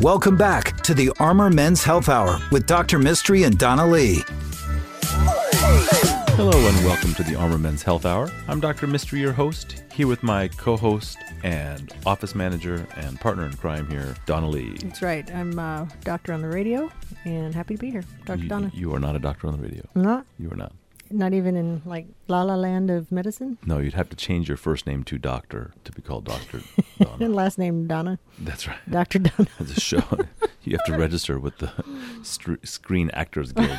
Welcome back to the Armor Men's Health Hour with Dr. Mistry and Donna Lee. Hello and welcome to the Armor Men's Health Hour. I'm Dr. Mistry, your host, here with my co-host and office manager and partner in crime here, Donna Lee. That's right. I'm a doctor on the radio and happy to be here. Dr. You, Donna. you are not a doctor on the radio. I'm not? You are not. Not even in like La La Land of medicine? No, you'd have to change your first name to Doctor to be called Doctor Donna. And last name Donna. That's right. Dr. Donna. As a show, you have to register with the Str- Screen Actors Guild.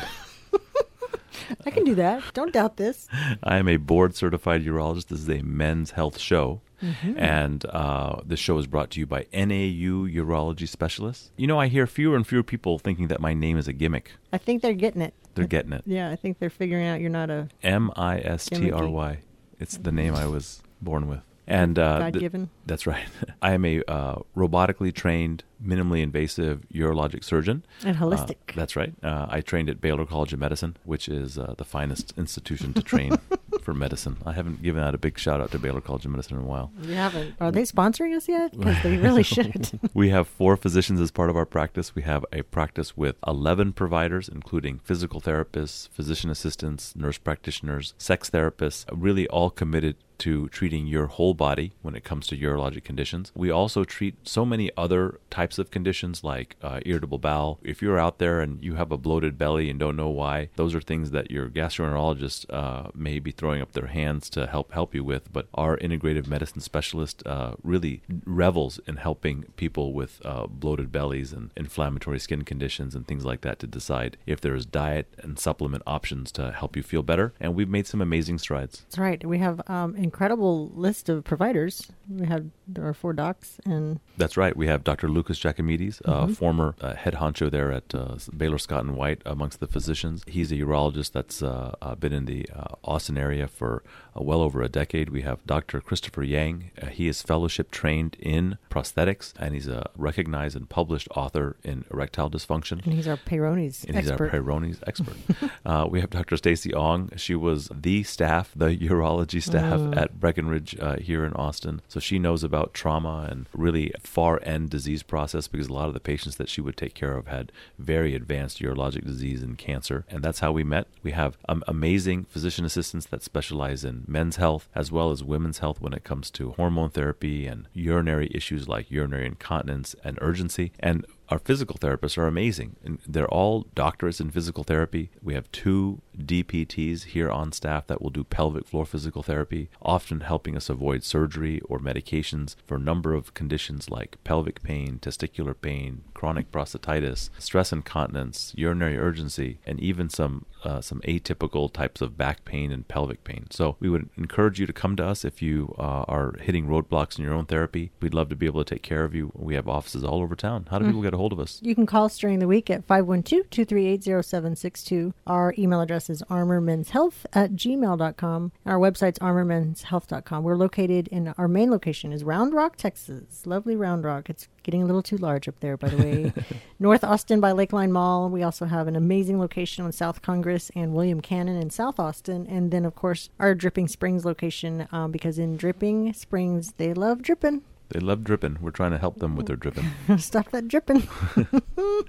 I can do that. Don't doubt this. I am a board certified urologist. This is a men's health show. Mm-hmm. And uh, this show is brought to you by NAU Urology Specialists. You know, I hear fewer and fewer people thinking that my name is a gimmick. I think they're getting it. They're getting it. Yeah, I think they're figuring out you're not a M I S T R Y. It's the name I was born with. And uh, God th- given. that's right. I am a uh, robotically trained, minimally invasive urologic surgeon. And holistic. Uh, that's right. Uh, I trained at Baylor College of Medicine, which is uh, the finest institution to train for medicine. I haven't given out a big shout out to Baylor College of Medicine in a while. you haven't. Are they sponsoring us yet? Because they really should. We have four physicians as part of our practice. We have a practice with 11 providers, including physical therapists, physician assistants, nurse practitioners, sex therapists, really all committed to treating your whole body when it comes to urologic conditions. We also treat so many other types of conditions like uh, irritable bowel. If you're out there and you have a bloated belly and don't know why, those are things that your gastroenterologist uh, may be throwing up their hands to help help you with. But our integrative medicine specialist uh, really revels in helping people with uh, bloated bellies and inflammatory skin conditions and things like that to decide if there's diet and supplement options to help you feel better. And we've made some amazing strides. That's right. We have um, incredible list of providers. We have there are four docs and That's right. We have Dr. Lucas Jacomides, uh, former uh, head honcho there at uh, Baylor Scott and White amongst the physicians. He's a urologist that's uh, uh, been in the uh, Austin area for uh, well over a decade. We have Dr. Christopher Yang. Uh, he is fellowship trained in prosthetics, and he's a recognized and published author in erectile dysfunction. and he's our Peyronie's And he's our expert. Peyronie's expert. uh, we have Dr. Stacy Ong. She was the staff, the urology staff at Brackenridge uh, here in Austin. So she knows about trauma and really far end disease process because a lot of the patients that she would take care of had very advanced urologic disease and cancer. And that's how we met. We have um, amazing physician assistants that specialize in men's health as well as women's health when it comes to hormone therapy and urinary issues like urinary incontinence and urgency. And our physical therapists are amazing. And they're all doctorates in physical therapy. We have two DPTs here on staff that will do pelvic floor physical therapy, often helping us avoid surgery or medications for a number of conditions like pelvic pain, testicular pain, chronic prostatitis, stress incontinence, urinary urgency, and even some uh, some atypical types of back pain and pelvic pain. So we would encourage you to come to us if you uh, are hitting roadblocks in your own therapy. We'd love to be able to take care of you. We have offices all over town. How do people get a hold of us? You can call us during the week at 512-238-0762. Our email address is armormenshealth at gmail.com. Our website's armormenshealth.com. We're located in, our main location is Round Rock, Texas. Lovely Round Rock. It's getting a little too large up there, by the way. North Austin by Lakeline Mall. We also have an amazing location on South Congress and William Cannon in South Austin. And then, of course, our Dripping Springs location, um, because in Dripping Springs, they love dripping. They love dripping. We're trying to help them with their dripping. Stop that dripping.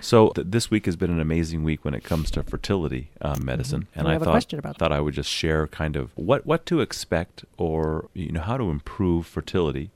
So th- this week has been an amazing week when it comes to fertility uh, medicine, and We I thought thought I would just share kind of what what to expect or you know how to improve fertility.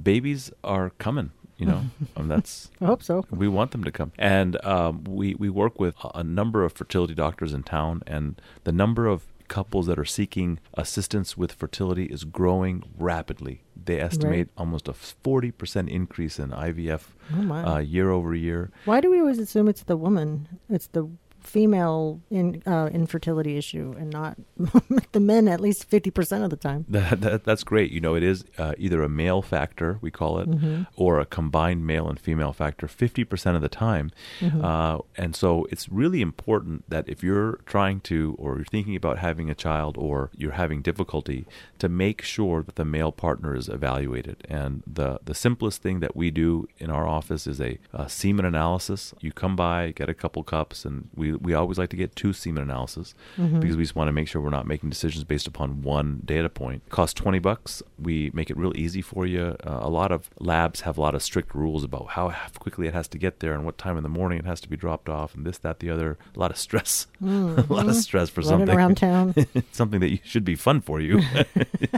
Babies are coming. You know, um, that's I hope so. we want them to come, and um, we we work with a number of fertility doctors in town, and the number of couples that are seeking assistance with fertility is growing rapidly. They estimate almost a forty percent increase in IVF Oh, uh, year over year. Why do we always assume it's the woman? It's the female in uh, infertility issue, and not the men. At least fifty percent of the time. That, that that's great. You know, it is uh, either a male factor we call it, Mm-hmm. or a combined male and female factor, fifty percent of the time. Mm-hmm. Uh, and so it's really important that if you're trying to, or you're thinking about having a child, or you're having difficulty, to make sure that the male partner is evaluated. And the the simplest thing that we do in our office is a, a semen analysis. You come by, get a couple cups, and we we, we always like to get two semen analysis Mm-hmm. because we just want to make sure we're not making decisions based upon one data point. Costs 20 bucks. We make it real easy for you. Uh, a lot of labs have a lot of strict rules about how, quickly it has to get there and what time in the morning it has to be dropped off and this, that, the other. A lot of stress. a lot of stress for Mm-hmm. Running something. around town. something that you should be fun for you.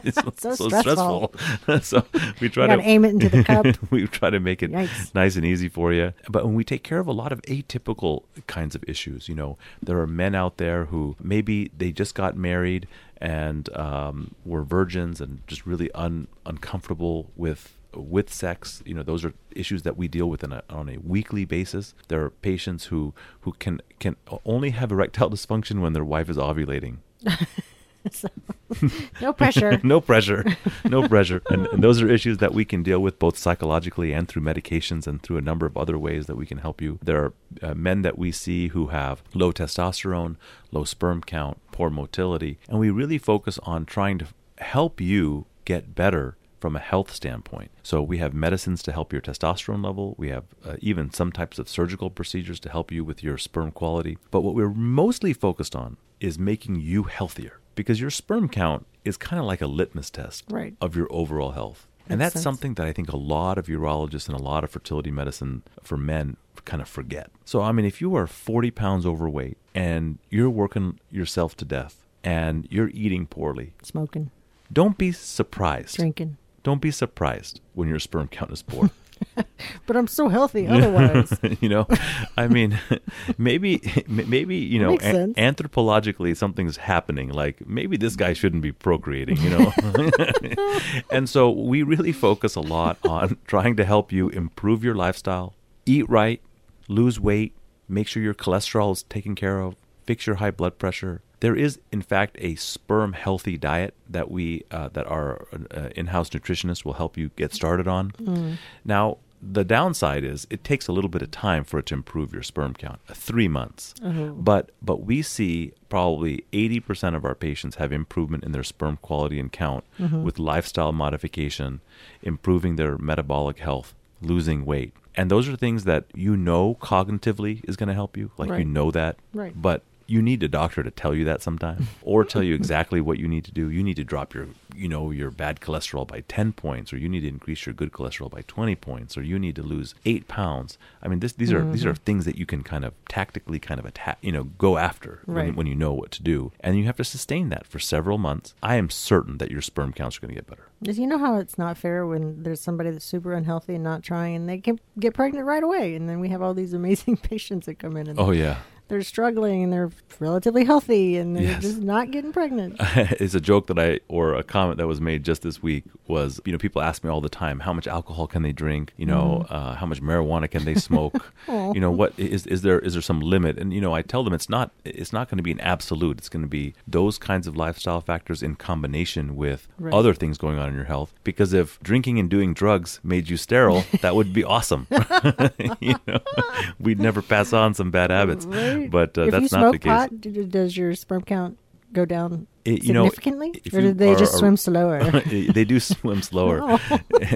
it's so, So stressful. so we try to aim it into the cup. we try to make it Yikes. nice and easy for you. But when we take care of a lot of atypical kinds of issues, you know, there are men out there who maybe they just got married and um, were virgins and just really un- uncomfortable with with sex. You know those are issues that we deal with a, on a weekly basis. There are patients who who can can only have erectile dysfunction when their wife is ovulating. So, no pressure. no pressure no pressure and, and those are issues that we can deal with both psychologically and through medications and through a number of other ways that we can help you there are uh, men that we see who have low testosterone low sperm count poor motility and we really focus on trying to help you get better from a health standpoint. So we have medicines to help your testosterone level. We have uh, even some types of surgical procedures to help you with your sperm quality. But what we're mostly focused on is making you healthier because your sperm count is kind of like a litmus test Right. of your overall health. and Makes that's sense. something that I think a lot of urologists and a lot of fertility medicine for men kind of forget. So, I mean, if you are 40 pounds overweight and you're working yourself to death and you're eating poorly, Smoking, don't be surprised. drinking. Don't be surprised when your sperm count is poor. But I'm so healthy otherwise. you know, I mean, maybe, maybe you know, an- anthropologically something's happening. Like maybe this guy shouldn't be procreating. You know, and so we really focus a lot on trying to help you improve your lifestyle, eat right, lose weight, make sure your cholesterol is taken care of, fix your high blood pressure. There is, in fact, a sperm healthy diet that we uh, that our uh, in-house nutritionist will help you get started on. Now, the downside is it takes a little bit of time for it to improve your sperm count, uh, three months. But but we see probably eighty percent of our patients have improvement in their sperm quality and count with lifestyle modification, improving their metabolic health, losing weight. And those are things that you know cognitively is going to help you. Like you know that. Right. But you need a doctor to tell you that sometime or tell you exactly what you need to do. You need to drop your, you know, your bad cholesterol by 10 points or you need to increase your good cholesterol by 20 points or you need to lose 8 pounds. I mean, this, these are these are mm-hmm. things that you can kind of tactically kind of attack, you know, go after when, Right. when you know what to do. And you have to sustain that for several months. I am certain that your sperm counts are going to get better. Because you know how it's not fair when there's somebody that's super unhealthy and not trying, and they can get pregnant right away, and then we have all these amazing patients that come in and Oh yeah. They're struggling and they're relatively healthy and they're Yes. just not getting pregnant. it's a joke that I or a comment that was made just this week was you know people ask me all the time how much alcohol can they drink? You know uh, how much marijuana can they smoke? You know what is is there is there some limit? And you know I tell them it's not it's not going to be an absolute. It's going to be those kinds of lifestyle factors in combination with Right. other things going on in your health. Because if drinking and doing drugs made you sterile that would be awesome. You know we'd never pass on some bad habits. Right. But uh, if that's you not the case pot, does your sperm count go down It- you know, significantly, if or do they are just swim slower? they do swim slower. Oh.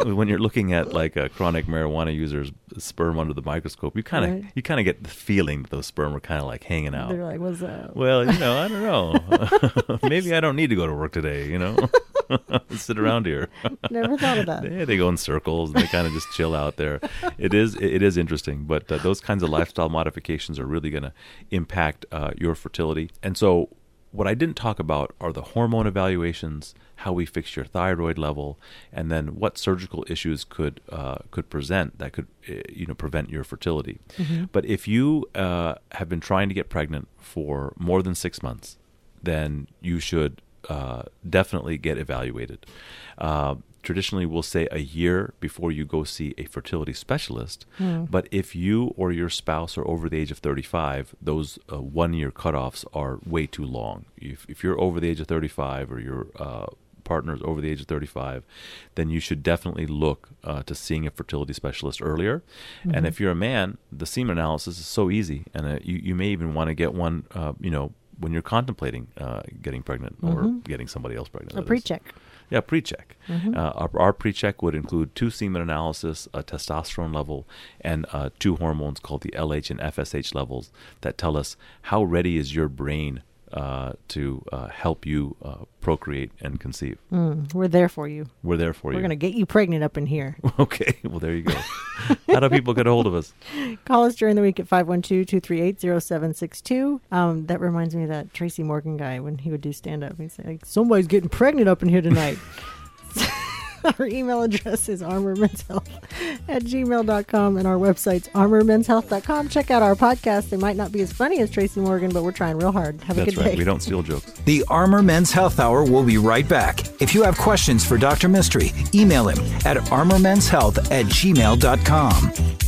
when you're looking at like a chronic marijuana user's sperm under the microscope, you kind of Right. you kind of get the feeling that those sperm are kind of like hanging out. They're like, "What's up?" well, you know, I don't know. Maybe I don't need to go to work today. You know, sit around here. Never thought of that. Yeah, they go in circles and they kind of just chill out there. It is it is interesting, but uh, those kinds of lifestyle modifications are really going to impact uh, your fertility. And so, what I didn't talk about are the hormone evaluations, how we fix your thyroid level, and then what surgical issues could uh, could present that could uh, you know prevent your fertility. But if you uh, have been trying to get pregnant for more than six months, then you should uh, definitely get evaluated. Uh, traditionally, we'll say a year before you go see a fertility specialist. But if you or your spouse are over the age of 35, those uh, one year cutoffs are way too long. If, if you're over the age of 35 or your uh, partner is over the age of 35, then you should definitely look uh, to seeing a fertility specialist earlier. And if you're a man, the semen analysis is so easy, and uh, you, you may even want to get one, uh, you know, when you're contemplating uh, getting pregnant or getting somebody else pregnant. Mm-hmm. A pre-check. Yeah, pre-check. Mm-hmm. Uh, our, our pre-check would include two semen analysis, a testosterone level, and uh, two hormones called the LH and FSH levels that tell us how ready is your brain uh, to uh, help you uh, procreate and conceive. Mm, we're there for you. We're there for you. We're going to get you pregnant up in here. Okay, well there you go. how do people get a hold of us? Call us during the week at 512-238-0762. Um, that reminds me of that Tracy Morgan guy when he would do stand-up. He'd say, like, somebody's getting pregnant up in here tonight. our email address is armormenshealth at gmail.com and our website's armormenshealth.com. Check out our podcast. They might not be as funny as Tracy Morgan, but we're trying real hard. Have a That's good right. day. We don't steal jokes. The Armor Men's Health Hour will be right back. If you have questions for Dr. Mistry, email him at armormenshealth at gmail.com.